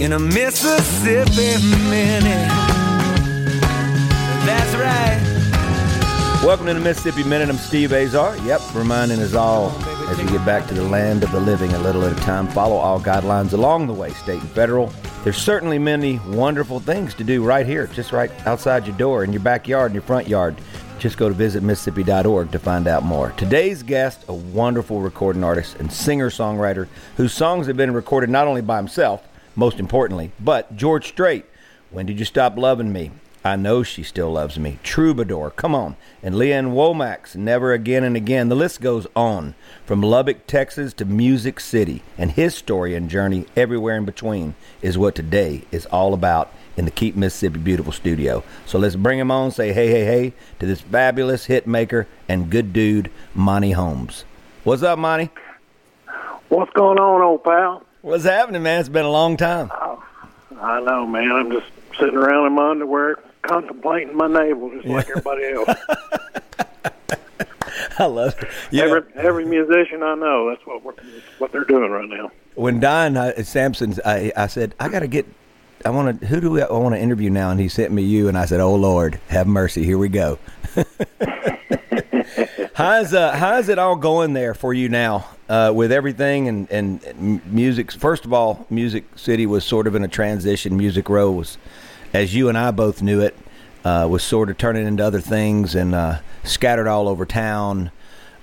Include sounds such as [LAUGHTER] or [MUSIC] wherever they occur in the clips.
in a Mississippi minute. That's right. Welcome to the Mississippi Minute. I'm Steve Azar. Yep, reminding us all as we get back to the land of the living a little at a time. Follow all guidelines along the way, state and federal. There's certainly many wonderful things to do right here, just right outside your door, in your backyard, in your front yard. Just go to visitmississippi.org to find out more. Today's guest, a wonderful recording artist and singer songwriter whose songs have been recorded not only by himself, most importantly. But George Strait, when did you stop loving me? I know she still loves me. Troubadour, come on. And Lee Ann Womack's Never Again and Again. The list goes on. From Lubbock, Texas to Music City. And his story and journey everywhere in between is what today is all about in the Keep Mississippi Beautiful studio. So let's bring him on, say hey, hey, hey to this fabulous hit maker and good dude, Monty Holmes. What's up, Monty? What's going on, old pal? What's happening, man? It's been a long time. Oh, I know, man. I'm just sitting around in my underwear, contemplating my navel, just like everybody else. [LAUGHS] I love it. Yeah. Every every musician I know, that's what we're, what they're doing right now. When Don uh, Sampson's, I, I said I got to get. I want to. Who do we, I want to interview now? And he sent me you, and I said, "Oh Lord, have mercy. Here we go." [LAUGHS] [LAUGHS] how's uh, how's it all going there for you now? uh, with everything and, and music. First of all, Music City was sort of in a transition. Music Row was, as you and I both knew it, uh, was sort of turning into other things and uh, scattered all over town.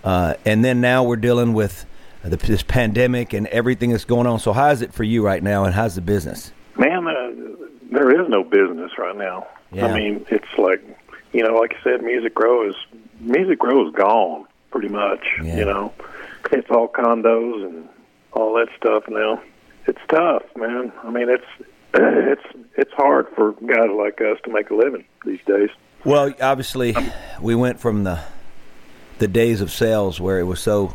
Uh, and then now we're dealing with the, this pandemic and everything that's going on. So, how is it for you right now, and how's the business? Man, uh, there is no business right now. Yeah. I mean, it's like you know, like I said, Music Row is Music Row is gone pretty much. Yeah. You know it's all condos and all that stuff now. It's tough, man. I mean, it's [CLEARS THROAT] it's it's hard for guys like us to make a living these days. Well, obviously, we went from the the days of sales where it was so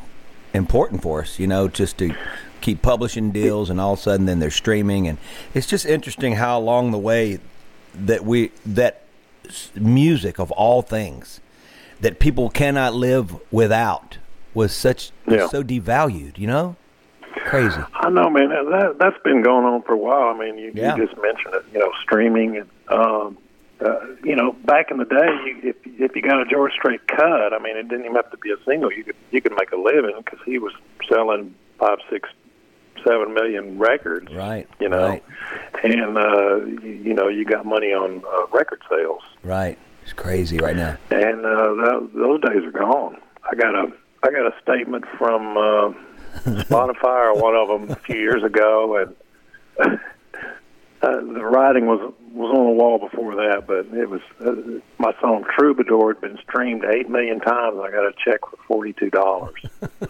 important for us, you know, just to keep publishing deals, and all of a sudden, then they're streaming, and it's just interesting how along the way that we that music of all things that people cannot live without was such yeah. so devalued. You know, crazy. I know, man. That that's been going on for a while. I mean, you, yeah. you just mentioned it. You know, streaming and. Um, uh, you know, back in the day, you, if if you got a George Strait cut, I mean, it didn't even have to be a single. You could you could make a living because he was selling five, six, seven million records. Right. You know, right. and uh, you, you know, you got money on uh, record sales. Right. It's crazy right now. And uh, that, those days are gone. I got a I got a statement from uh, [LAUGHS] Spotify or one of them a few years ago, and [LAUGHS] uh, the writing was was on the wall before that. But it was uh, my song Troubadour had been streamed eight million times, and I got a check for forty two dollars. [LAUGHS]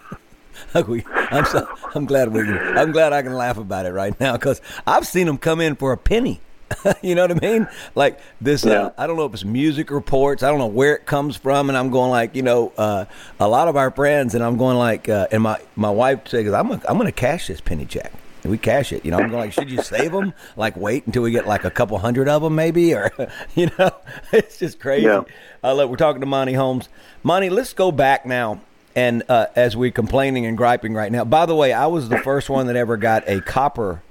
[LAUGHS] I'm so, I'm glad we I'm glad I can laugh about it right now because I've seen them come in for a penny. [LAUGHS] you know what I mean? Like this, uh, yeah. uh, I don't know if it's music reports. I don't know where it comes from, and I'm going like, you know, uh, a lot of our friends, and I'm going like, uh, and my my wife says, I'm gonna, I'm going to cash this penny check. And we cash it, you know. I'm going like, should you save them? Like, wait until we get like a couple hundred of them, maybe, or [LAUGHS] you know, it's just crazy. Yeah. Uh, look, we're talking to Monty Holmes. Monty, let's go back now. And uh, as we're complaining and griping right now, by the way, I was the first one that ever got a copper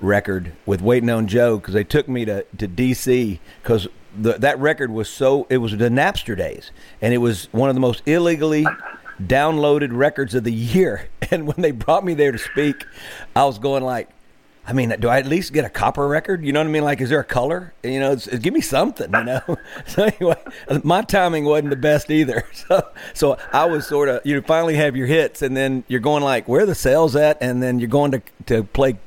record with Waiting on Joe because they took me to, to DC because that record was so it was the Napster days and it was one of the most illegally downloaded records of the year. [LAUGHS] And when they brought me there to speak I was going like I mean, do I at least get a copper record? You know what I mean? Like, is there a color? You know, it's, it's, give me something. You know. [LAUGHS] so anyway, my timing wasn't the best either. [LAUGHS] So, so I was sort of you finally have your hits, and then you're going like, where the sales at? And then you're going to to play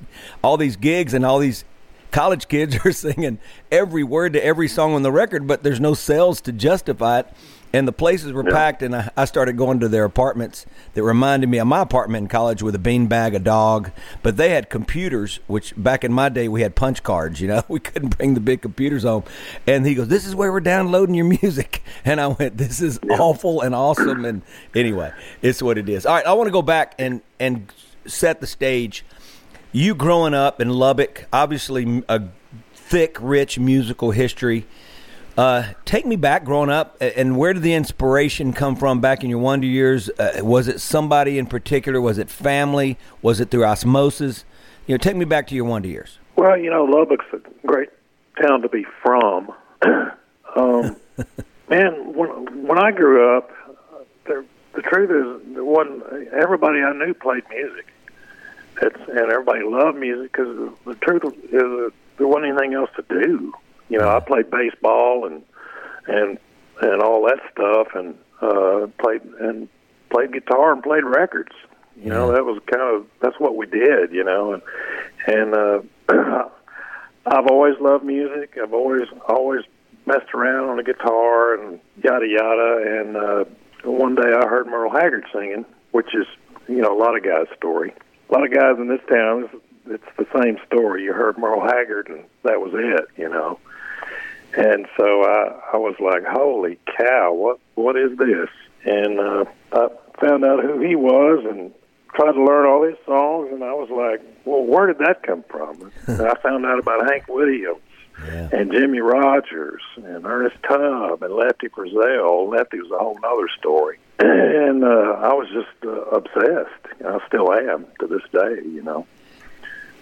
all these gigs, and all these college kids [LAUGHS] are singing every word to every song on the record, but there's no sales to justify it and the places were yeah. packed and I, I, started going to their apartments that reminded me of my apartment in college with a beanbag a dog. But they had computers which back in my day we had punch cards you know? [LAUGHS] We couldn't bring the big computers home. And he goes this is where we're downloading your music. [LAUGHS] And i went this is yeah. awful and awesome. And anyway it's what it is. All right i want to go back and and set the stage. You growing up in lubbock obviously a thick rich musical history uh, take me back growing up, and where did the inspiration come from back in your wonder years? Uh, was it somebody in particular? Was it family? Was it through osmosis? You know, take me back to your wonder years. Well, you know, Lubbock's a great town to be from. [CLEARS THROAT] um, [LAUGHS] man, when when I grew up, there, the truth is, there wasn't everybody I knew played music. It's, and everybody loved music because the, the truth is there wasn't anything else to do. You know, I played baseball and and and all that stuff, and uh, played and played guitar and played records. You know, that was kind of that's what we did. You know, and and uh, [CLEARS THROAT] I've always loved music. I've always always messed around on the guitar and yada yada. And uh, one day I heard Merle Haggard singing, which is you know a lot of guys' story. A lot of guys in this town, it's the same story. You heard Merle Haggard, and that was it. You know. And so I, I was like, "Holy cow! What what is this?" And uh, I found out who he was and tried to learn all his songs. And I was like, "Well, where did that come from?" and [LAUGHS] I found out about Hank Williams yeah. and Jimmie Rodgers and Ernest Tubb and Lefty Frizzell. Lefty was a whole other story. [CLEARS THROAT] And uh, I was just uh, obsessed. I still am to this day, you know.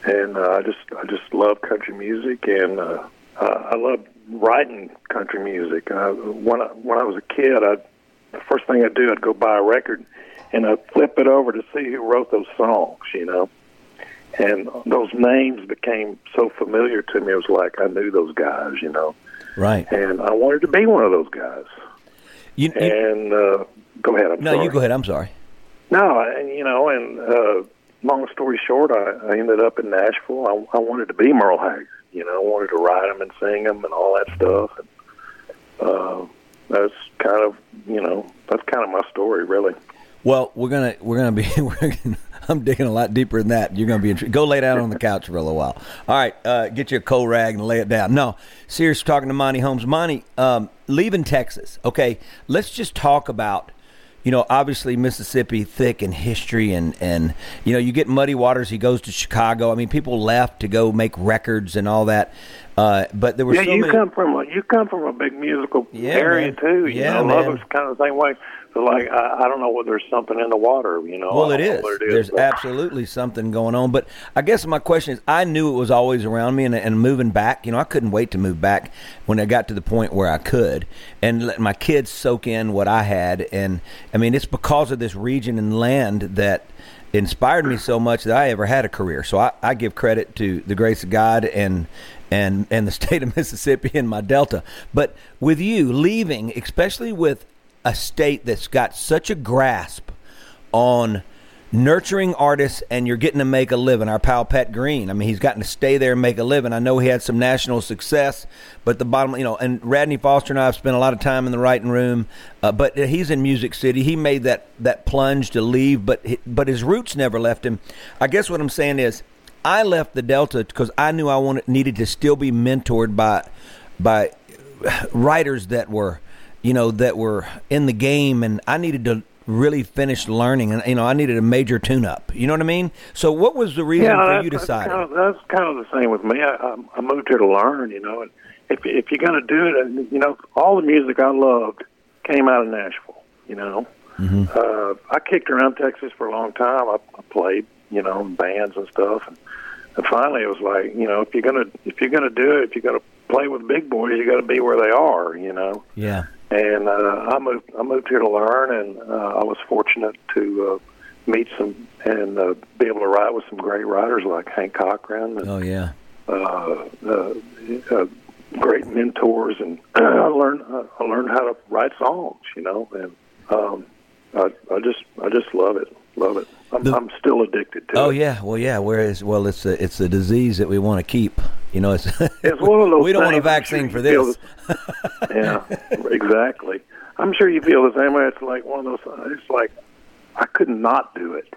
And uh, I just I just love country music and. uh uh, I love writing country music. Uh, when I, when I was a kid, I the first thing I'd do, I'd go buy a record and I'd flip it over to see who wrote those songs. You know, and those names became so familiar to me. It was like I knew those guys. You know, right? And I wanted to be one of those guys. You, you and uh, go ahead. I'm no, sorry. you go ahead. I'm sorry. No, and you know, and uh, long story short, I, I ended up in Nashville. I, I wanted to be Merle Haggard. You know, I wanted to write them and sing them and all that stuff. And uh, that's kind of, you know, that's kind of my story, really. Well, we're gonna we're gonna be [LAUGHS] we're gonna, I'm digging a lot deeper than that. You're gonna be. Go lay down on the couch for a little while. All right, uh, get you a cold rag and lay it down. No, serious. Talking to Monty Holmes. Monty, um, leaving Texas. Okay, let's just talk about you know, obviously Mississippi thick in history and and you know, you get Muddy Waters. He goes to Chicago. I mean, people left to go make records and all that. Uh, but there were yeah. So you many... come from a you come from a big musical yeah, area man. too. You yeah, know, man. Lubbock's kind of the same way. So like I, I don't know whether there's something in the water. You know. Well, it is. it is. There's but... absolutely something going on. But I guess my question is, I knew it was always around me, and, and moving back, you know, I couldn't wait to move back when I got to the point where I could, and let my kids soak in what I had. And I mean, it's because of this region and land that inspired me so much that I ever had a career. So I, I give credit to the grace of God and and and the [LAUGHS] state of Mississippi and my Delta. But with you leaving, especially with a state that's got such a grasp on nurturing artists and you're getting to make a living. Our pal Pat Green, I mean, he's gotten to stay there and make a living. I know he had some national success, but the bottom, you know, and Radney Foster and I have spent a lot of time in the writing room, uh, but he's in Music City. He made that that plunge to leave, but but his roots never left him. I guess what I'm saying is, I left the Delta because I knew I wanted needed to still be mentored by by [SIGHS] writers that were you know, that were in the game, and I needed to really finish learning, and you know, I needed a major tune-up. You know what I mean? So, what was the reason yeah, for you deciding? Kind of, that's kind of the same with me. I, I moved here to learn, you know, and if if you're going to do it, you know, all the music I loved came out of Nashville. You know, mm-hmm. uh, I kicked around Texas for a long time. I, I played, you know, in bands and stuff, and, and finally it was like, you know, if you're gonna if you're gonna do it, if you're gonna play with big boys, you got to be where they are. You know. Yeah and uh, I moved I moved here to learn, and uh, I was fortunate to uh, meet some and uh, be able to write with some great writers like Hank Cochran. And, oh yeah. Uh, uh, uh, great mentors, and [CLEARS THROAT] I learned uh, I learned how to write songs. You know, and um, I, I just I just love it, love it. I'm, the, I'm still addicted to oh, it. Oh yeah, well yeah. Whereas, well, it's a it's a disease that we want to keep. You know, it's [LAUGHS] it's one of those. we don't want a vaccine for this. yeah, [LAUGHS] exactly. I'm sure you feel the same way. It's like one of those. It's like I could not do it.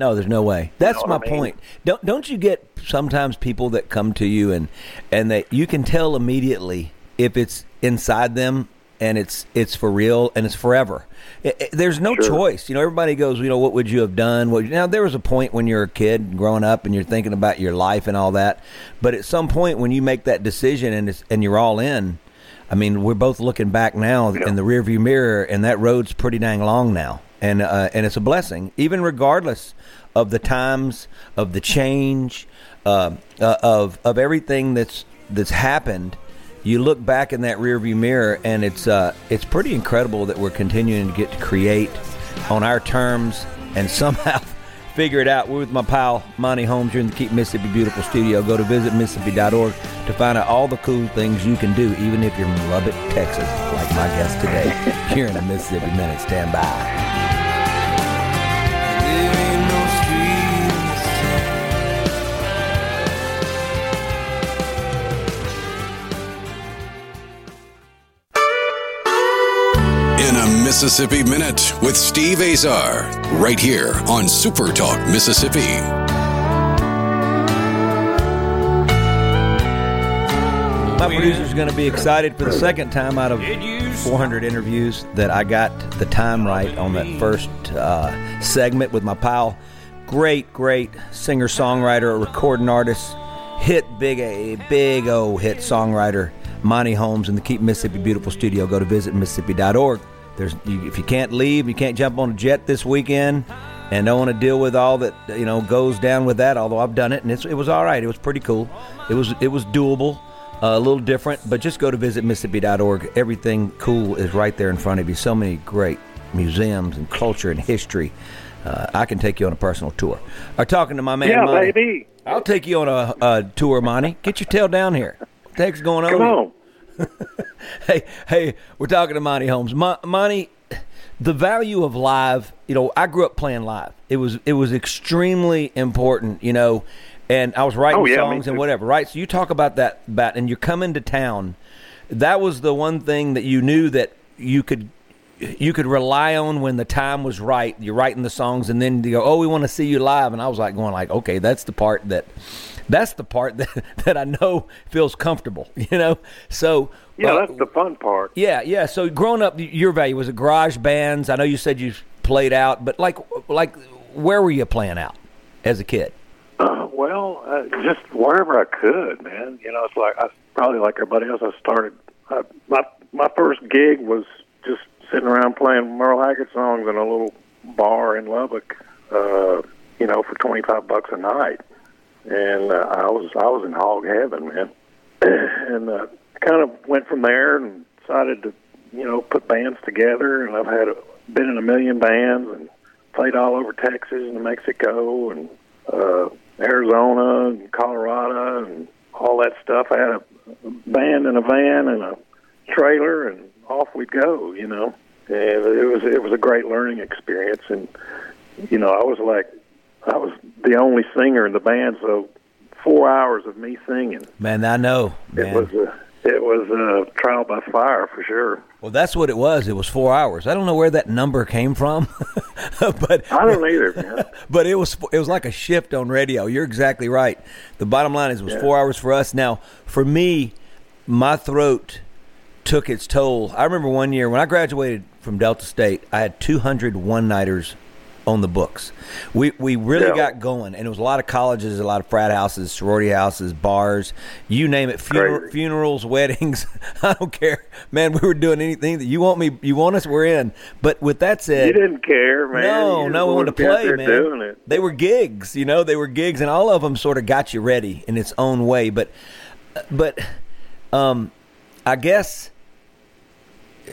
No, there's no way. That's you know my I mean? point. Don't don't you get sometimes people that come to you and and that you can tell immediately if it's inside them and it's it's for real and it's forever. It, it, there's no sure. choice. You know, everybody goes, you know, what would you have done? What, now there was a point when you're a kid growing up and you're thinking about your life and all that, but at some point when you make that decision and it's, and you're all in, I mean, we're both looking back now yeah. in the rearview mirror, and that road's pretty dang long now, and uh, and it's a blessing, even regardless of the times, of the change, uh, uh, of of everything that's that's happened. You look back in that rearview mirror, and it's uh, it's pretty incredible that we're continuing to get to create on our terms and [LAUGHS] somehow figure it out. We're with my pal Monty Holmes here in the Keep Mississippi Beautiful studio. Go to visitmississippi.org to find out all the cool things you can do, even if you're in Lubbock, Texas, like my guest today, [LAUGHS] here in the Mississippi Minute. Stand by. Mississippi Minute with Steve Azar, right here on Super Talk Mississippi. My producer's going to be excited for the second time out of 400 interviews that I got the time right on that first uh, segment with my pal. Great, great singer songwriter, recording artist, hit big a big O hit songwriter, Monty Holmes in the Keep Mississippi Beautiful studio. Go to visit Mississippi.org. There's you, if you can't leave, you can't jump on a jet this weekend, and don't want to deal with all that you know goes down with that. Although I've done it, and it was all right. It was pretty cool. It was it was doable. Uh, a little different, but just go to visit Mississippi.org. Everything cool is right there in front of you. So many great museums and culture and history. Uh, I can take you on a personal tour. Or talking to my man, yeah, Monty. baby. I'll take you on a, a tour, Monty. Get your tail down here. What the heck's going on? Come on. Hey, hey, we're talking to Monty Holmes. Mon- Monty, the value of live. You know, I grew up playing live. It was it was extremely important. You know, and I was writing oh, yeah, songs and whatever. Right. So you talk about that about, and you're coming to town. That was the one thing that you knew that you could you could rely on when the time was right. You're writing the songs, and then you go, "Oh, we want to see you live." And I was like, going like, "Okay, that's the part that that's the part [LAUGHS] that, that I know feels comfortable, [LAUGHS] you know. So yeah, uh, that's the fun part. Yeah, yeah. So growing up, your value was it garage bands? I know you said you played out, but like like where were you playing out as a kid? Uh, well, uh, just wherever I could, man. You know, it's like I probably like everybody else. I started uh, my my first gig was just sitting around playing Merle Haggard songs in a little bar in Lubbock. Uh, you know, for twenty five bucks a night and uh, I was I was in hog heaven, man. [CLEARS THROAT] and uh, kind of went from there and decided to, you know, put bands together. And I've had been in a million bands and played all over Texas and Mexico and uh, Arizona and Colorado and all that stuff. I had a, a band in a van and a trailer, and off we'd go. You know, and it was it was a great learning experience. And you know, I was like I was the only singer in the band, so four hours of me singing. Man, I know. Man. Uh, it was a it was a trial by fire for sure. Well, that's what it was. It was four hours. I don't know where that number came from, [LAUGHS] but I don't either. Man. [LAUGHS] But it was it was like a shift on radio. You're exactly right. The bottom line is it was yeah. four hours for us. Now, for me, my throat took its toll. I remember one year when I graduated from Delta State, I had 200 one nighters on the books. We we really yeah. got going, and it was a lot of colleges, a lot of frat houses, sorority houses, bars, you name it, funer- funerals, [LAUGHS] weddings. I don't care, man. We were doing anything that you want me, you want us, we're in. But with that said, you didn't care, man. No, no, we wanted to play, man. They were gigs, you know, they were gigs, and all of them sort of got you ready in its own way. But but um, I guess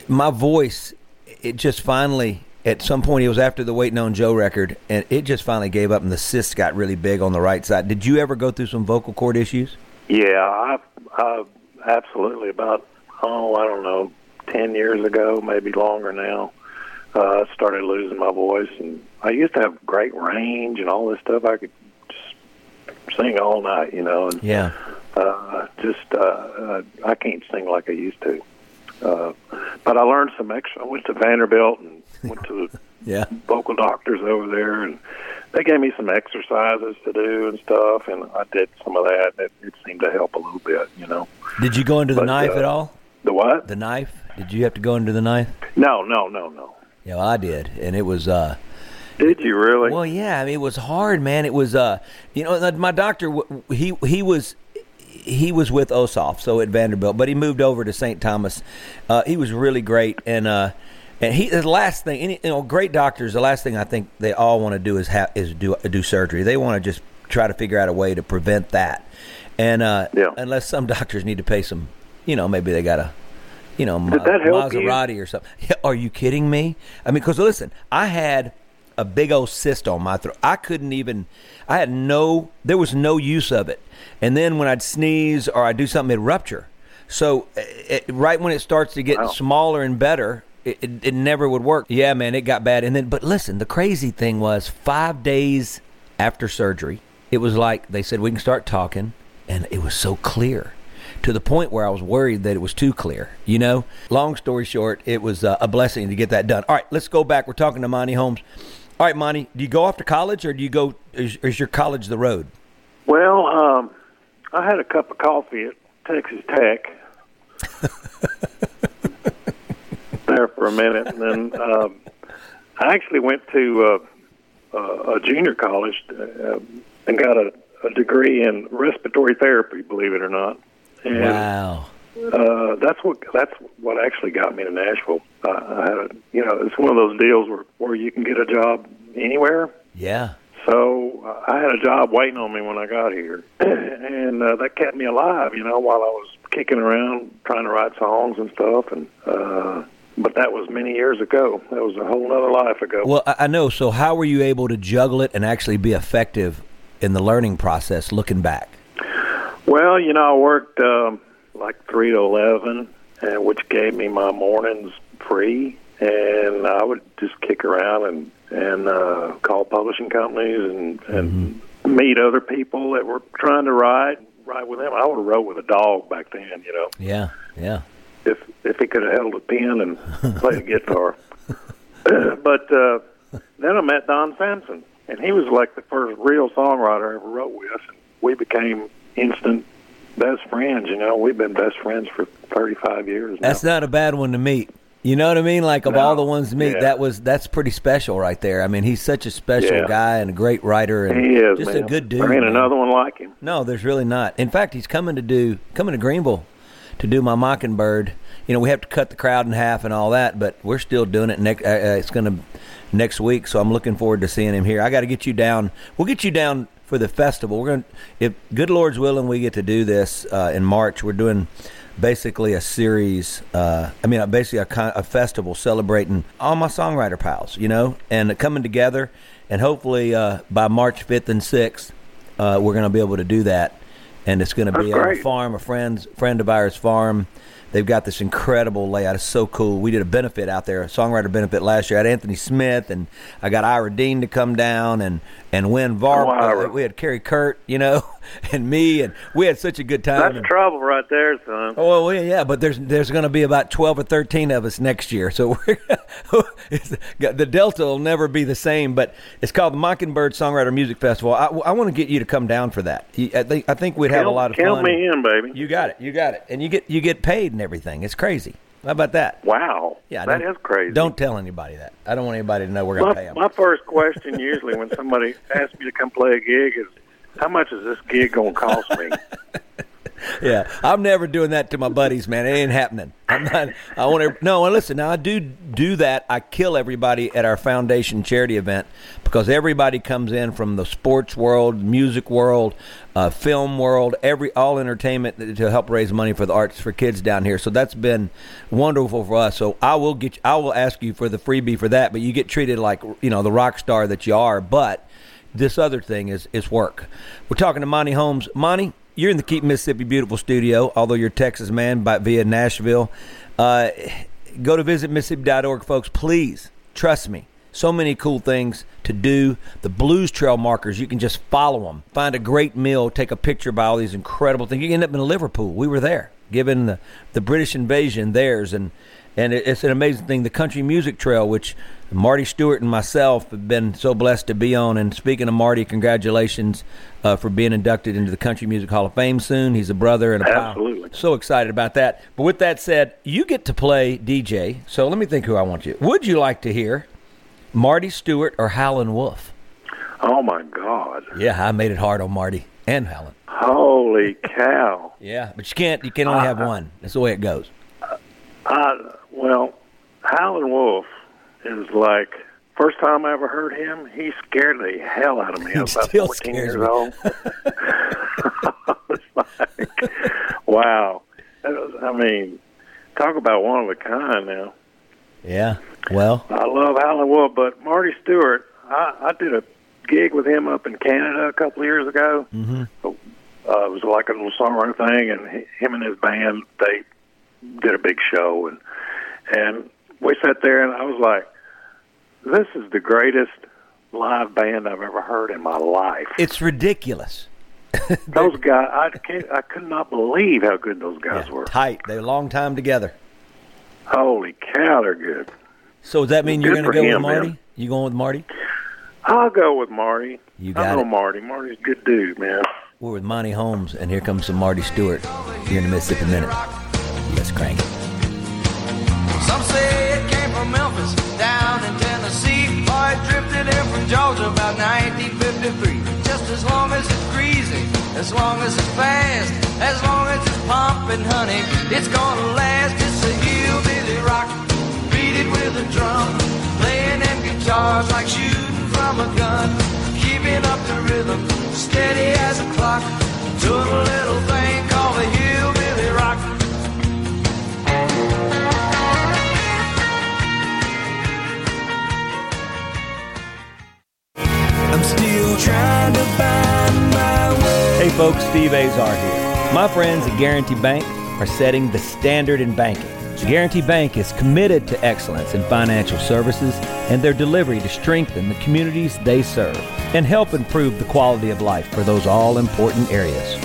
my voice, it just finally at some point, it was after the Waiting on Joe record, and it just finally gave up, and the cysts got really big on the right side. Did you ever go through some vocal cord issues? Yeah, I, I absolutely. About oh, I don't know, ten years ago, maybe longer now. Uh, I started losing my voice, and I used to have great range and all this stuff. I could just sing all night, you know. And, yeah. Uh, just uh, uh, I can't sing like I used to. Uh, but I learned some extra. I went to Vanderbilt and went to the [LAUGHS] yeah. vocal doctors over there, and they gave me some exercises to do and stuff, and I did some of that. It, it seemed to help a little bit, you know. Did you go into the But, knife uh, at all? The what? The knife? Did you have to go into the knife? No, no, no, no. Yeah, well, I did, and it was. uh Did you really? Well, yeah, I mean, it was hard, man. It was, uh, you know, my doctor, he he was he was with Ossoff, so at Vanderbilt, but he moved over to St. Thomas. Uh, he was really great, and uh, and he the last thing, any, you know, great doctors. The last thing I think they all want to do is ha- is do do surgery. They want to just try to figure out a way to prevent that, and uh, Yeah. unless some [LAUGHS] doctors need to pay some, you know, maybe they got to. You know, Did that help you? Maserati or something. Yeah, [LAUGHS] are you kidding me? I mean, because listen, I had a big old cyst on my throat. I couldn't even. I had no. There was no use of it. And then when I'd sneeze or I'd do something, it'd rupture. So it, right when it starts to get Wow. smaller and better, it, it, it never would work. Yeah, man, it got bad. And then, but listen, the crazy thing was five days after surgery, it was like they said we can start talking, and it was so clear to the point where I was worried that it was too clear. You know, long story short, it was uh, a blessing to get that done. All right, let's go back. We're talking to Monty Holmes. All right, Monty, do you go off to college or do you go? Is, is your college the road? Well, um, I had a cup of coffee at Texas Tech [LAUGHS] there for a minute, and then um, I actually went to uh, uh, a junior college uh, and got a, a degree in respiratory therapy. Believe it or not, and Wow. Uh, that's what that's what actually got me to Nashville. Uh, I had a, you know, it's one of those deals where where you can get a job anywhere. Yeah. So uh, I had a job waiting on me when I got here, [CLEARS THROAT] and uh, that kept me alive. You know, while I was kicking around trying to write songs and stuff. And uh, but that was many years ago. That was a whole other life ago. Well, I I know. So, how were you able to juggle it and actually be effective in the learning process looking back? Well, you know, I worked um, like three to eleven, and which gave me my mornings free, and I would just kick around and and uh, call publishing companies and and meet other people that were trying to write. Write with them. I would have wrote with a dog back then. You know, Yeah. Yeah. if if he could have held a pen and [LAUGHS] played a guitar. [CLEARS THROAT] but uh, then I met Don Sampson, and he was like the first real songwriter I ever wrote with. And we became instant best friends. You know, we've been best friends for 35 years now. That's not a bad one to meet. You know what I mean? Like of No. all the ones to meet, Yeah. that was that's pretty special right there. I mean, he's such a special Yeah. guy and a great writer and he is just man. a good dude. There ain't man. another one like him. No, there's really not. In fact, he's coming to do coming to Greenville to do my Mockingbird. You know, we have to cut the crowd in half and all that, but we're still doing it. Next, uh, uh, it's going to next week, so I'm looking forward to seeing him here. I got to get you down. We'll get you down for the festival. We're going, to if good Lord's willing, we get to do this uh, in March. We're doing basically a series. Uh, I mean, basically a, a festival celebrating all my songwriter pals. You know, and coming together, and hopefully uh, by March 5th and 6th, uh, we're going to be able to do that. And it's going to be on a farm, a friend's friend of ours farm. They've got this incredible layout. It's so cool. We did a benefit out there, a songwriter benefit last year. I had Anthony Smith and I got Ira Dean to come down and and Win Var. Oh, uh, we had Kerry Kurt, you know, [LAUGHS] and me, and we had such a good time. That's And- trouble right there, son. Oh well, yeah, but there's there's going to be about twelve or thirteen of us next year, so [LAUGHS] we're [LAUGHS] the delta will never be the same. But it's called the Mockingbird Songwriter Music Festival. I, I want to get you to come down for that. I think I think we'd have count, a lot of count fun. me in, baby. You got it, you got it, and you get you get paid and everything. It's crazy. How about that? wow. Yeah, that is crazy. Don't tell anybody that. I don't want anybody to know we're going to pay them. my first question usually when somebody asks me to come play a gig is, how much is this gig going to cost me? [LAUGHS] [LAUGHS] yeah, I'm never doing that to my buddies, man. It ain't happening. I'm not. I want to. No, and listen. Now I do do that. I kill everybody at our foundation charity event because everybody comes in from the sports world, music world, uh, film world, every all entertainment to help raise money for the arts for kids down here. So that's been wonderful for us. So I will get. I will ask you for the freebie for that, but you get treated like you know the rock star that you are. But this other thing is is work. We're talking to Monty Holmes. Monty, you're in the Keep Mississippi Beautiful studio, although you're Texas man by via Nashville. Uh, go to visit Mississippi.org, folks. Please trust me. So many cool things to do. The Blues Trail markers, you can just follow them. Find a great meal, take a picture by all these incredible things. You end up in Liverpool. We were there, given the, the British invasion theirs, and and it's an amazing thing. The Country Music Trail, which Marty Stuart and myself have been so blessed to be on. And speaking of Marty, congratulations uh, for being inducted into the Country Music Hall of Fame soon. He's a brother and a absolutely pal. so excited about that. But with that said, you get to play DJ. So let me think who I want you. Would you like to hear Marty Stuart or Howlin' Wolf? Oh my God! Yeah, I made it hard on Marty and Howlin'. Holy cow! yeah, but you can't. You can only have uh, one. That's the way it goes. Uh, well, Howlin' Wolf is like first time I ever heard him. He scared the hell out of me. [LAUGHS] I was about Still 14 years me. old. [LAUGHS] [LAUGHS] like, wow. Was, I mean, talk about one of a kind now. Yeah. Well, I love Howlin' Wolf, but Marty Stuart, I, I did a gig with him up in Canada a couple of years ago. Mm-hmm. Uh, it was like a little songwriting thing, and he, him and his band they did a big show, and and we sat there, and I was like, "This is the greatest live band I've ever heard in my life." It's ridiculous. [LAUGHS] those guys, I can't, I could not believe how good those guys yeah, were. Tight. They're a long time together. Holy cow, they're good. So does that mean you're going to go him, with Marty? Man. You going with Marty? I'll go with Marty. You got I know it. Marty. Marty's a good dude, man. We're with Monty Holmes, and here comes some Marty Stuart here in the Mississippi Minute. Let's crank it. Some say it came from Memphis, down in Tennessee, or it drifted in from Georgia about 1953. Just as long as it's greasy, as long as it's fast, as long as it's pumping, honey, it's gonna last. It's a hillbilly rock, beat it with a drum, playing them guitars like shooting from a gun, keeping up the rhythm, steady as a clock, to a little folks, Steve Azar here. My friends at Guarantee Bank are setting the standard in banking. Guarantee Bank is committed to excellence in financial services and their delivery to strengthen the communities they serve and help improve the quality of life for those all important areas.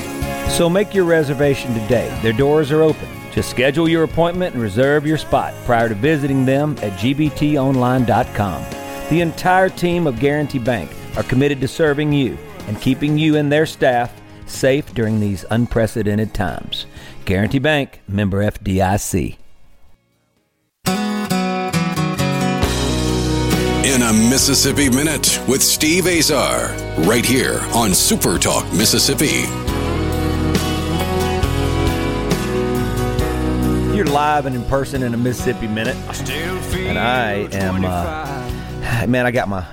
So make your reservation today. Their doors are open. Just schedule your appointment and reserve your spot prior to visiting them at gbtonline.com. The entire team of Guarantee Bank are committed to serving you and keeping you and their staff safe during these unprecedented times. Guarantee Bank, member FDIC. In a Mississippi Minute with Steve Azar, right here on Super Talk Mississippi. You're live and in person in a Mississippi Minute, and I am, uh, [SIGHS] man, I got my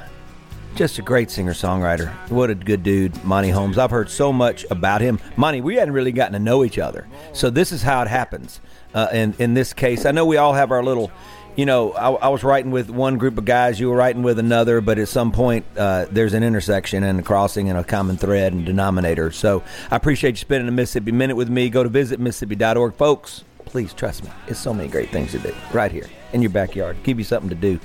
just a great singer songwriter. What a good dude, Monty Holmes. I've heard so much about him. Monty, we hadn't really gotten to know each other, so this is how it happens. Uh, in in this case, I know we all have our little. You know, I, I was writing with one group of guys, you were writing with another, but at some point uh, there's an intersection and a crossing and a common thread and denominator. So I appreciate you spending a Mississippi minute with me. Go to visit Mississippi.org, folks. Please trust me. It's so many great things to do right here in your backyard. Give you something to do.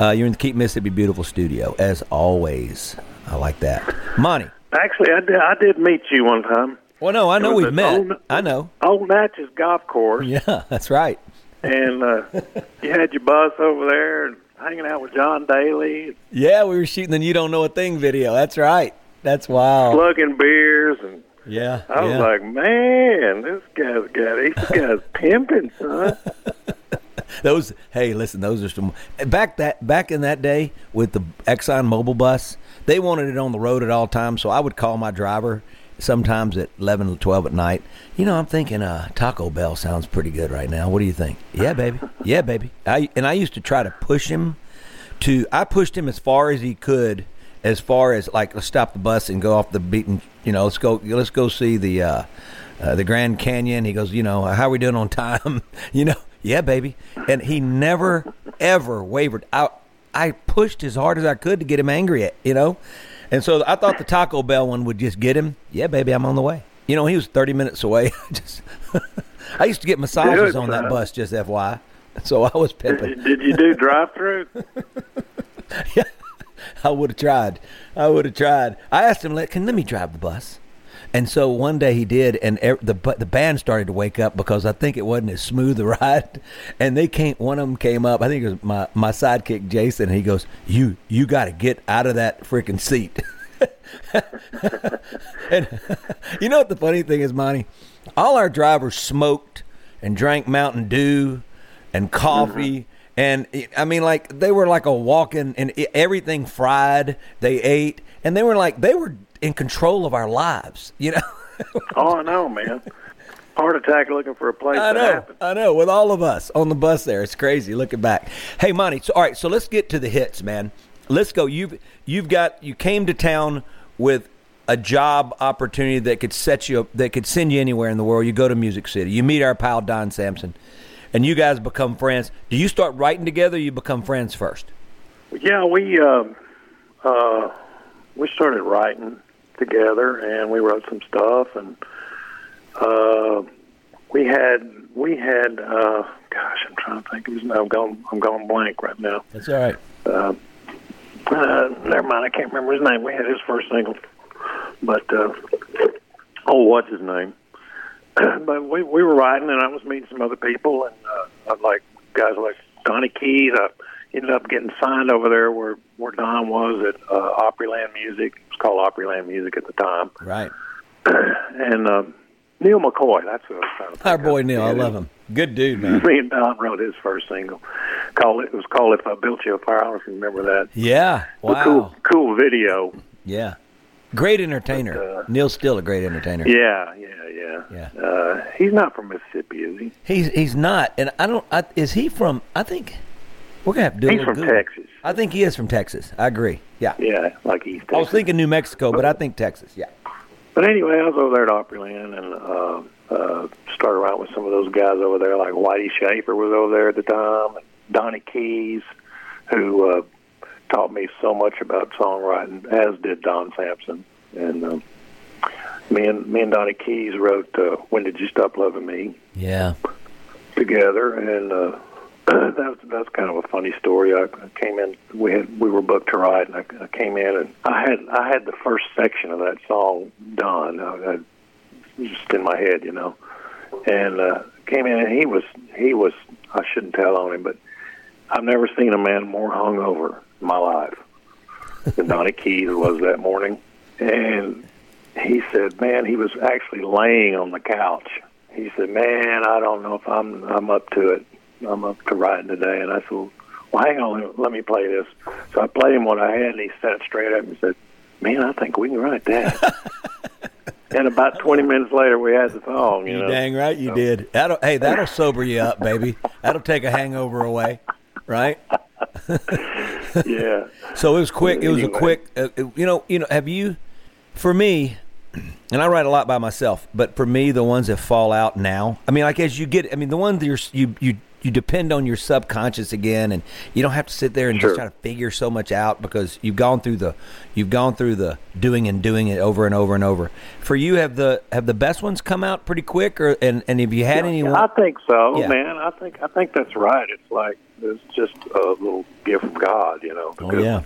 Uh, you're in the Keep Mississippi Beautiful studio, as always. I like that. Monty. Actually, I did, I did meet you one time. Well, no, I know we've met. Old, I know. Old Natchez Golf Course, Yeah, [LAUGHS] that's right. and uh, [LAUGHS] you had your bus over there and hanging out with John Daly, Yeah, we were shooting the You Don't Know a Thing video. That's right. That's wild. slugging beers, and Yeah. I was yeah. like, man, this guy's got this guy's pimping, son. [LAUGHS] those hey listen those are some back that back in that day with the exxon mobil bus they wanted it on the road at all times so i would call my driver sometimes at 11 or 12 at night. You know, I'm thinking uh, Taco Bell sounds pretty good right now. What do you think? Yeah, baby. Yeah, baby. I, and I used to try to push him to, I pushed him as far as he could, as far as like, let's stop the bus and go off the beaten, you know, let's go, let's go see the, uh, uh, the Grand Canyon. He goes, you know, how are we doing on time? [LAUGHS] you know, yeah, baby. And he never, ever wavered. I, I pushed as hard as I could to get him angry at, you know? And so I thought the Taco Bell one would just get him. Yeah, baby, I'm on the way. You know, he was 30 minutes away. [LAUGHS] just [LAUGHS] I used to get massages Dude, on that bus, just FYI. [LAUGHS] So I was pimping. Did, did you do drive through? yeah, I would have tried. I would have tried. I asked him, "Can let me drive the bus?" And so one day he did, and the the band started to wake up because I think it wasn't as smooth a [LAUGHS] ride. And they came. One of them came up. I think it was my my sidekick Jason. he goes, "You you got to get out of that freaking seat." [LAUGHS] and [LAUGHS] you know what the funny thing is, Monty? All our drivers smoked and drank Mountain Dew and coffee. Mm-hmm. And I mean, like they were like a walking and everything fried. They ate, and they were like they were in control of our lives. You know. [LAUGHS] oh, I know, man. Heart attack looking for a place I know, happen. I know. With all of us on the bus there, it's crazy looking back. Hey, Monty. So, all right. So let's get to the hits, man. Let's go. You've you've got you came to town with a job opportunity that could set you that could send you anywhere in the world. You go to Music City. You meet our pal Don Sampson, and you guys become friends. Do you start writing together? you become friends first. Yeah, we uh, uh, we started writing together, and we wrote some stuff, and uh, we had we had. Uh, gosh, I'm trying to think of his name. I'm going I'm going blank right now. That's all right. Uh, uh, never mind, I can't remember his name. We had his first single, but uh, oh, what's his name? [CLEARS THROAT] but we we were riding, and I was meeting some other people, and uh, I'd like guys like Donny Kees. I ended up getting signed over there where where Don was at uh, Opryland Music. Was called Opryland Music at the time. Right. [CLEARS THROAT] and uh, Neal McCoy, that's who I was trying to Our boy Neal, I love him. Good dude, man. [LAUGHS] Me and Don wrote his first single. Called it was called "If I Built You a Fire." I don't know if you remember that. Yeah, wow. cool, cool video. Yeah, great entertainer. But, uh, Neal's still a great entertainer. Yeah, yeah, yeah. Yeah. Uh, he's not from Mississippi, is he? He's he's not, and I don't. I, is he from? I think we're gonna have to do. He's from Google. Texas. I think he is from Texas. I agree. Yeah. Yeah, like East. Texas. I was thinking New Mexico, but I think Texas. Yeah. But anyway, I was over there at Opryland and uh, uh, started around with some of those guys over there, like Whitey Shafer was over there at the time, and Donny Kees, who uh, taught me so much about songwriting, as did Don Sampson. And um, me and me and Donny Kees wrote uh, "When Did You Stop Loving Me?" Yeah, together, and uh, that's that's kind of a funny story. I, I came in, we had we were booked to write, and I, I came in and I had I had the first section of that song done. I, I just in my head, you know, and uh, came in and he was he was I shouldn't tell on him, but I've never seen a man more hungover in my life than Donny [LAUGHS] Kees was that morning, and he said, man, he was actually laying on the couch. He said, man, I don't know if I'm I'm up to it I'm up to writing today. And I said, well, hang on, let me play this. So I played him what I had, and he sat straight up and said, man, I think we can write that. [LAUGHS] and about 20 minutes later, we had the song. You, you know? dang right you so. did. That'll, hey, that'll sober you up, baby. That'll take a hangover away, right? [LAUGHS] yeah. [LAUGHS] So it was quick. It was anyway. a quick. Uh, you know. You know. Have you? For me, and I write a lot by myself, but for me, the ones that fall out now, I mean, like as you get, I mean, the ones that you're, you you you depend on your subconscious again, and you don't have to sit there and sure. just try to figure so much out because you've gone through the you've gone through the doing and doing it over and over and over. For you, have the have the best ones come out pretty quick, or and and have you had yeah, anyone? I think so, yeah. man. I think I think that's right. It's like it's just a little gift from God, you know. Oh yeah.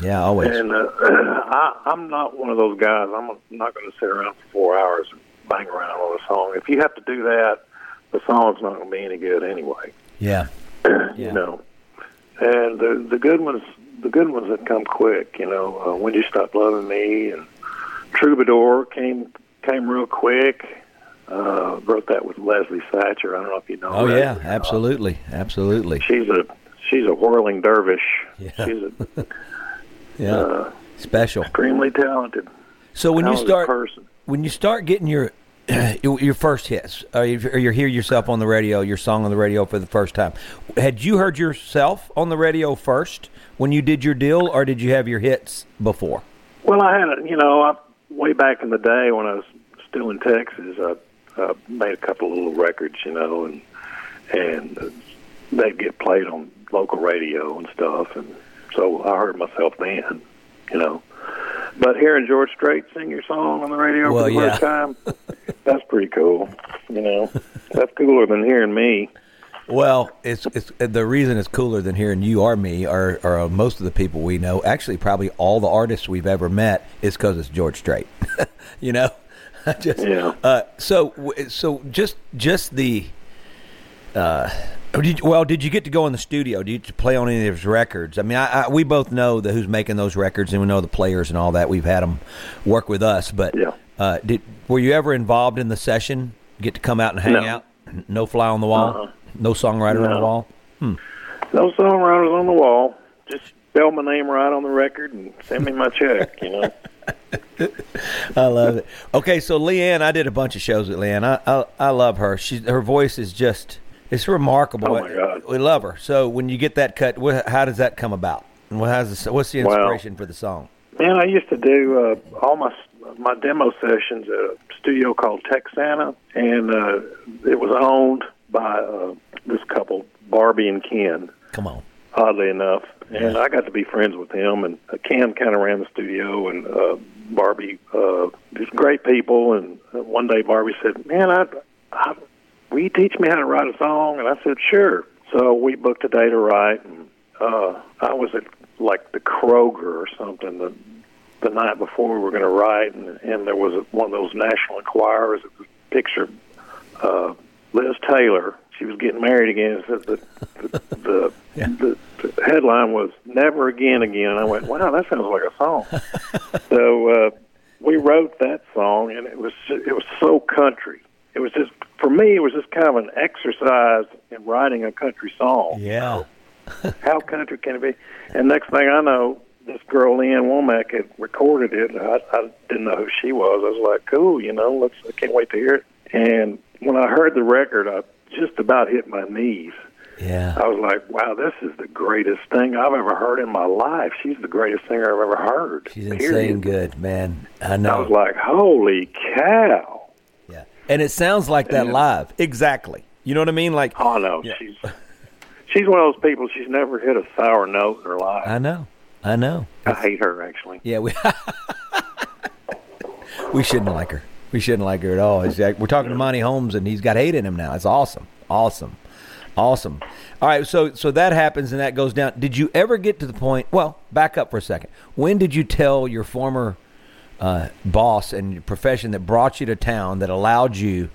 Yeah, always. And uh, [CLEARS THROAT] I, I'm not one of those guys. I'm not going to sit around for four hours and bang around on a song. If you have to do that, the song's not going to be any good anyway. Yeah. [CLEARS THROAT] yeah. You know, and the the good ones, the good ones that come quick. You know, uh, when you stop loving me and Troubadour came came real quick. Uh, wrote that with Leslie Satcher. I don't know if you know. Oh yeah, absolutely, absolutely. She's a she's a whirling dervish. Yeah. She's a [LAUGHS] yeah, uh, special, extremely talented. So when talented you start, person. when you start getting your [CLEARS THROAT] your first hits, or you, hear yourself on the radio, your song on the radio for the first time, had you heard yourself on the radio first when you did your deal, or did you have your hits before? Well, I had, a, you know, I, way back in the day when I was still in Texas, I, I made a couple of little records, you know, and and they'd get played on local radio and stuff, and so I heard myself then, you know. But hearing George Strait sing your song on the radio well, for the yeah. first time, [LAUGHS] that's pretty cool. You know, [LAUGHS] that's cooler than hearing me. Well, it's it's the reason it's cooler than hearing you or me or, or most of the people we know. Actually, probably all the artists we've ever met is because it's George Strait. [LAUGHS] you know, [LAUGHS] just Yeah. Uh, so so just just the. Uh, did, well, did you get to go in the studio? Did you play on any of his records? I mean, I, I, we both know the who's making those records, and we know the players and all that. We've had them work with us, but Yeah. uh, did were you ever involved in the session? Get to come out and hang No. out? No fly on the wall? Uh-uh. No songwriter on the No. wall? No songwriters on the wall. Just spell my name right on the record and send me my check. You know. [LAUGHS] I love it. Okay, so Lee Ann, I did a bunch of shows with Lee Ann. I I, I love her. She her voice is just it's remarkable. Oh, my God. We love her. So when you get that cut, how does that come about? And what has the, what's the inspiration for the song? Man, I used to do uh, all my my demo sessions at a studio called Texana, and uh, it was owned by uh, this couple, Barbie and Ken. Come on. Oddly enough, and I got to be friends with him. And uh, Ken kind of ran the studio, and uh, Barbie, uh, just great people. And uh, one day Barbie said, "Man, I, I, will you teach me how to write a song?" And I said, "Sure." So we booked a day to write, and uh, I was at like the Kroger or something the the night before we were going to write, and, and there was a, one of those National Enquirers that was picture uh, Liz Taylor. She was getting married again. It said the the, the, [LAUGHS] Yeah. the the headline was "Never Again Again." I went, "Wow, that sounds like a song." [LAUGHS] so uh, we wrote that song, and it was it was so country. It was just for me, it was just kind of an exercise in writing a country song Yeah. [LAUGHS] how country can it be? And next thing I know, this girl Lee Ann Womack had recorded it. I, I didn't know who she was. I was like, cool, you know, let's. I can't wait to hear it. And when I heard the record, I just about hit my knees. Yeah. I was like, wow, this is the greatest thing I've ever heard in my life. She's the greatest singer I've ever heard. She's period. insane good, man. I know. I was like, holy cow. And it sounds like that Yeah. live. Exactly. You know what I mean? Like Oh no, Yeah. she's she's one of those people. She's never hit a sour note in her life. I know. I know. I hate her actually. Yeah, we [LAUGHS] we shouldn't like her. We shouldn't like her at all. Like, we're talking to Monty Holmes, and he's got hate in him now. It's awesome, awesome, awesome. All right, so so that happens and that goes down. Did you ever get to the point? Well, back up for a second. When did you tell your former uh, boss and your profession that brought you to town that allowed you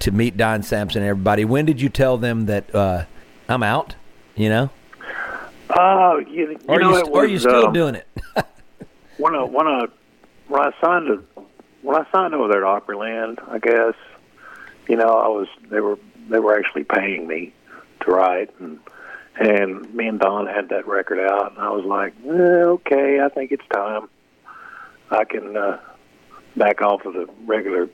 to meet Don Sampson and everybody? When did you tell them that uh, I'm out? You know, Oh, you, you or know, are you, or are you still um, doing it? [LAUGHS] when I when I when I signed to, when I signed over there at Opryland, I guess you know I was they were they were actually paying me to write and and me and Don had that record out and I was like eh, okay I think it's time I can uh, back off of the regular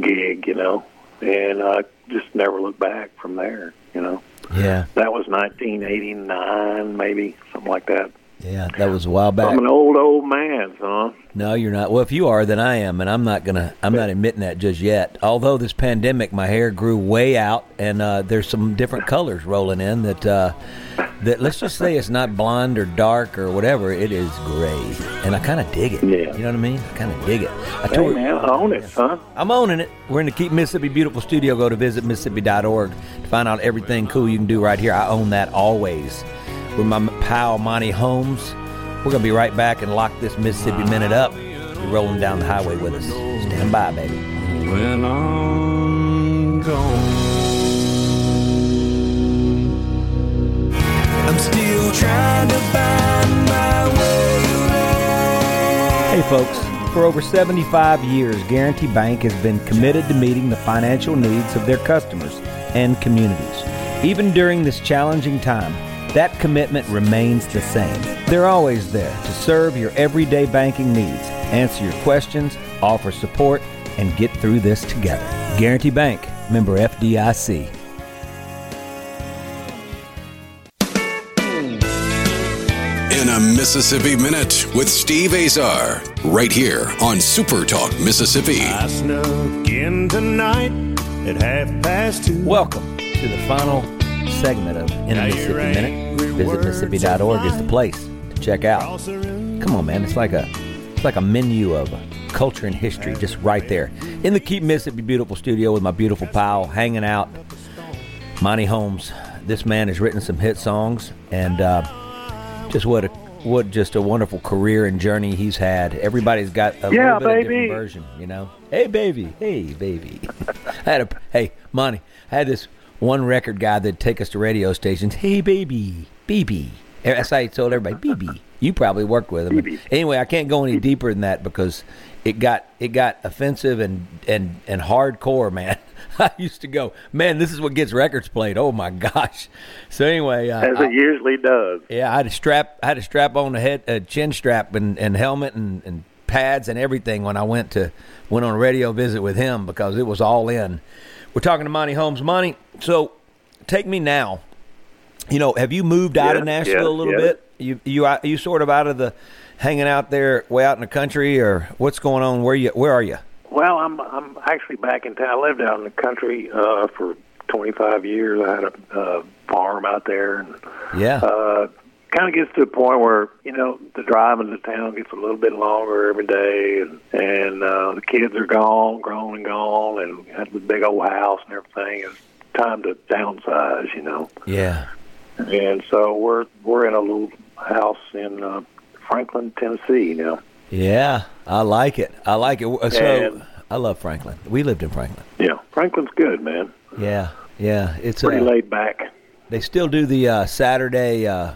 gig you know and I just never looked back from there you know. Yeah, that was 1989 maybe something like that yeah, that was a while back. I'm an old old man son. No, you're not. Well, if you are, then I am, and I'm not gonna. I'm not admitting that just yet. Although this pandemic, my hair grew way out, and uh, there's some different colors rolling in. That uh, that let's just say it's not blonde or dark or whatever. It is gray, and I kind of dig it. Yeah. You know what I mean? I kind of dig it. I Hey man, own it, son. I'm owning it. We're in the Keep Mississippi Beautiful studio. Go to visit Mississippi.org to find out everything cool you can do right here. I own that always. With my pal Monty Holmes. We're going to be right back and lock this Mississippi Minute up. You're rolling down the highway with us. Stand by, baby. when I'm gone. I'm still trying to find my way around. Hey, folks. For over 75 years, Guarantee Bank has been committed to meeting the financial needs of their customers and communities. Even during this challenging time, that commitment remains the same. They're always there to serve your everyday banking needs, answer your questions, offer support, and get through this together. Guarantee Bank, member FDIC. In a Mississippi Minute with Steve Azar, right here on Super Talk Mississippi. I snuck in tonight at half past two. Welcome to the final segment of In a Mississippi Minute. Visit Mississippi.org is the place to check out. Come on, man! It's like a it's like a menu of culture and history just right there in the Keep Mississippi Beautiful studio with my beautiful pal hanging out. Monty Holmes. This man has written some hit songs and uh, just what a what just a wonderful career and journey he's had. Everybody's got a Yeah, little bit of baby. different version, you know. Hey baby, hey baby. [LAUGHS] I had a hey Monty. I had this one record guy that'd take us to radio stations. Hey baby, BB. That's how he told everybody, BB. You probably worked with him. BB. Anyway, I can't go any deeper than that because it got it got offensive and and and hardcore, man. [LAUGHS] I used to go, man, this is what gets records played. Oh my gosh. So anyway, uh, As I- it usually does. yeah, I had a strap. I had a strap on the head, a chin strap, and, and helmet, and, and pads, and everything when I went to went on a radio visit with him because it was all in. We're talking to Monty Holmes. Monty, so take me now. You know, have you moved out of Nashville yeah, a little yeah. bit? You you out- you sort of out of the hanging out there, way out in the country, or what's going on? Where you where are you? Well, I'm I'm actually back in town. I lived out in the country uh, for 25 years. I had a uh, farm out there, and Yeah, uh, kind of gets to a point where you know the drive into town gets a little bit longer every day, and and uh, the kids are gone, grown and gone, and had the big old house and everything. It's time to downsize, you know. yeah, And so we're we're in a little house in uh, Franklin, Tennessee now. yeah. I like it. I like it. So And- I love Franklin. We lived in Franklin. Yeah, Franklin's good, man. Yeah, yeah. It's Pretty uh, laid back. They still do the uh, Saturday uh,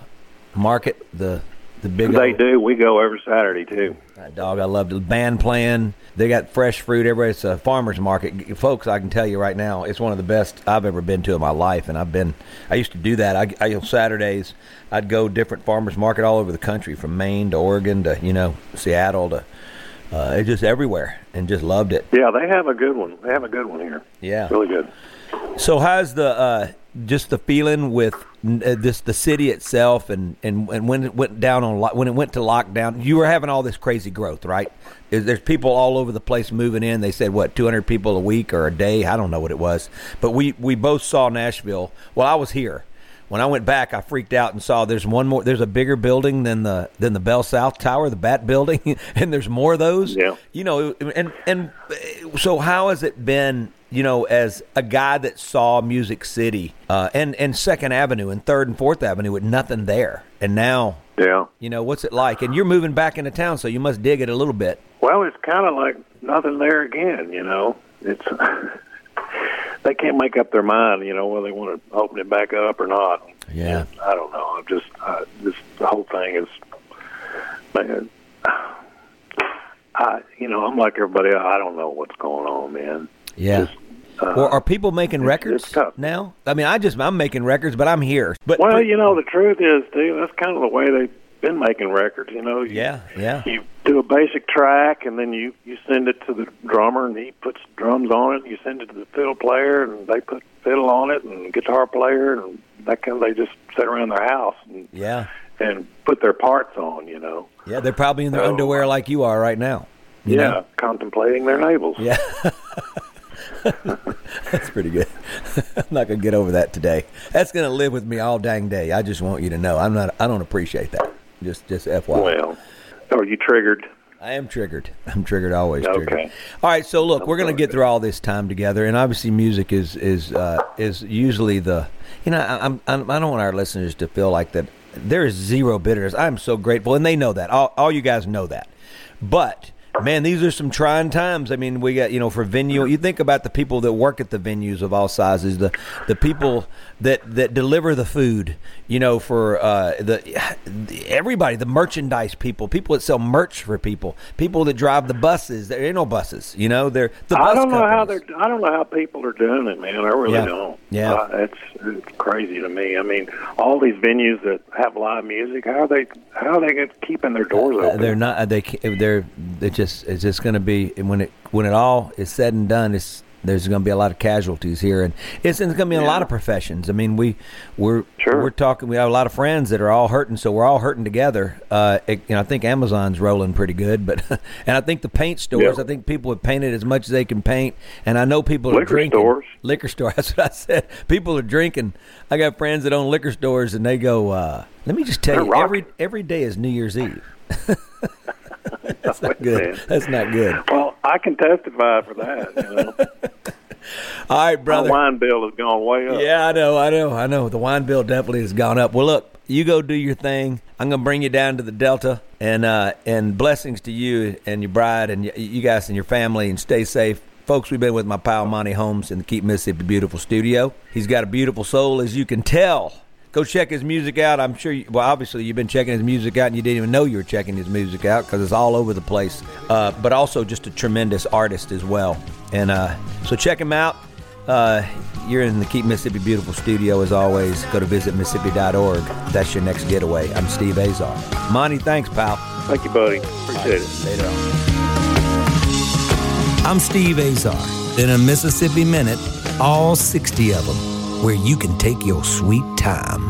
market, the the big They old- do. We go every Saturday too. That dog, I love the band playing. They got fresh fruit. Everybody, it's a farmer's market, folks. I can tell you right now, it's one of the best I've ever been to in my life. And I've been, I used to do that. I, I on Saturdays, I'd go different farmers market all over the country, from Maine to Oregon to you know Seattle to, uh, it just everywhere, and just loved it. Yeah, they have a good one. They have a good one here. Yeah. really good. So how's the uh, just the feeling with uh, this the city itself and, and, and when it went down on when it went to lockdown you were having all this crazy growth right? There's people all over the place moving in. They said what 200 people a week or a day? I don't know what it was. But we we both saw Nashville. Well I was here. When I went back I freaked out and saw there's one more there's a bigger building than the than the Bell South Tower the Bat building [LAUGHS] and there's more of those. Yeah. you know and and so how has it been you know as a guy that saw music city uh, and and second avenue and third and fourth avenue with nothing there and now Yeah. you know what's it like and you're moving back into town so you must dig it a little bit Well, it's kind of like nothing there again. You know, it's [LAUGHS] they can't make up their mind. You know, whether they want to open it back up or not. Yeah. And I don't know. I'm just uh, this the whole thing is. Man, [SIGHS] I you know I'm like everybody. else. I don't know what's going on, man. Yeah uh, or are people making records it's now i mean i just i'm making records but i'm here but Well, you know, the truth is, Steve, that's kind of the way they've been making records. You know, you, yeah yeah you do a basic track, and then you you send it to the drummer, and he puts drums on it. You send it to the fiddle player, and they put fiddle on it, and guitar player, and that kind of they just sit around their house and yeah and put their parts on. You know, yeah they're probably in their So- underwear like you are right now you yeah, know? contemplating their navels. Yeah. [LAUGHS] [LAUGHS] That's pretty good. [LAUGHS] I'm not gonna get over that today. That's gonna live with me all dang day. I just want you to know I'm not. I don't appreciate that. Just, just FYI. Well, are you triggered? I am triggered. I'm triggered always. Triggered. Okay. All right. So look, we're gonna get through all this time together, and obviously, music is is uh, is usually the. You know, I, I'm, I'm I don't want our listeners to feel like that. There is zero bitterness. I'm so grateful, and they know that. All, all you guys know that. But man, these are some trying times. I mean, we got you know for venue. You think about the people that work at the venues of all sizes, the the people that that deliver the food. You know, for uh, the everybody, the merchandise people, people that sell merch for people, people that drive the buses. There ain't no buses. You know, they're the I don't know how they're. I don't know how people are doing it, man. I really Yeah. don't. Yeah, uh, it's, it's crazy to me. I mean, all these venues that have live music, how are they how are they keeping their doors Uh, open? they're not. uh, They they're they just it's just going to be when it when it all is said and done. It's there's going to be a lot of casualties here, and it's, it's going to be in a lot of professions. I mean, we we're Sure. we're talking. We have a lot of friends that are all hurting, so we're all hurting together. Uh, it, you know, I think Amazon's rolling pretty good, but [LAUGHS] and I think the paint stores. Yeah. I think people have painted as much as they can paint, and I know people are Liquor drinking. stores. Liquor store. [LAUGHS] That's what I said. People are drinking. I got friends that own liquor stores, and they go. Uh, Let me just tell They're you, rocking. every every day is New Year's Eve. [LAUGHS] [LAUGHS] That's not good. [LAUGHS] That's not good. Well, I can testify for that. You know, [LAUGHS] All right, brother. my wine bill has gone way up. Yeah, I know, I know, I know. The wine bill definitely has gone up. Well, look, you go do your thing. I'm gonna bring you down to the Delta, and uh, and blessings to you and your bride and y- you guys and your family, and stay safe. Folks, we've been with my pal Monty Holmes in the Keep Mississippi Beautiful studio. He's got a beautiful soul, as you can tell. Go check his music out. I'm sure. You, well, obviously, you've been checking his music out, and you didn't even know you were checking his music out because it's all over the place. Uh, but also, just a tremendous artist as well. And uh, so, check him out. Uh, you're in the Keep Mississippi Beautiful studio as always. Go to visitmississippi.org. That's your next getaway. I'm Steve Azar. Monty, thanks, pal. Thank you, buddy. Appreciate it. Later on. I'm Steve Azar. In a Mississippi Minute, all 60 of them, where you can take your sweet time.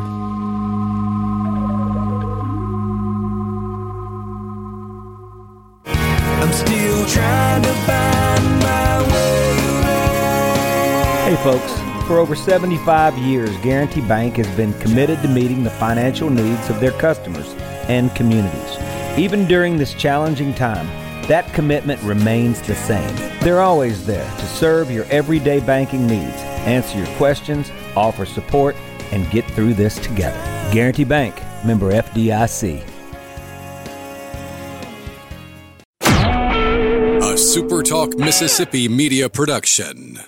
I'm still trying to find my way. Hey, folks. For over 75 years, Guarantee Bank has been committed to meeting the financial needs of their customers and communities. Even during this challenging time, that commitment remains the same. They're always there to serve your everyday banking needs, answer your questions, offer support, and get through this together. Guarantee Bank, member FDIC. A SuperTalk Mississippi media production.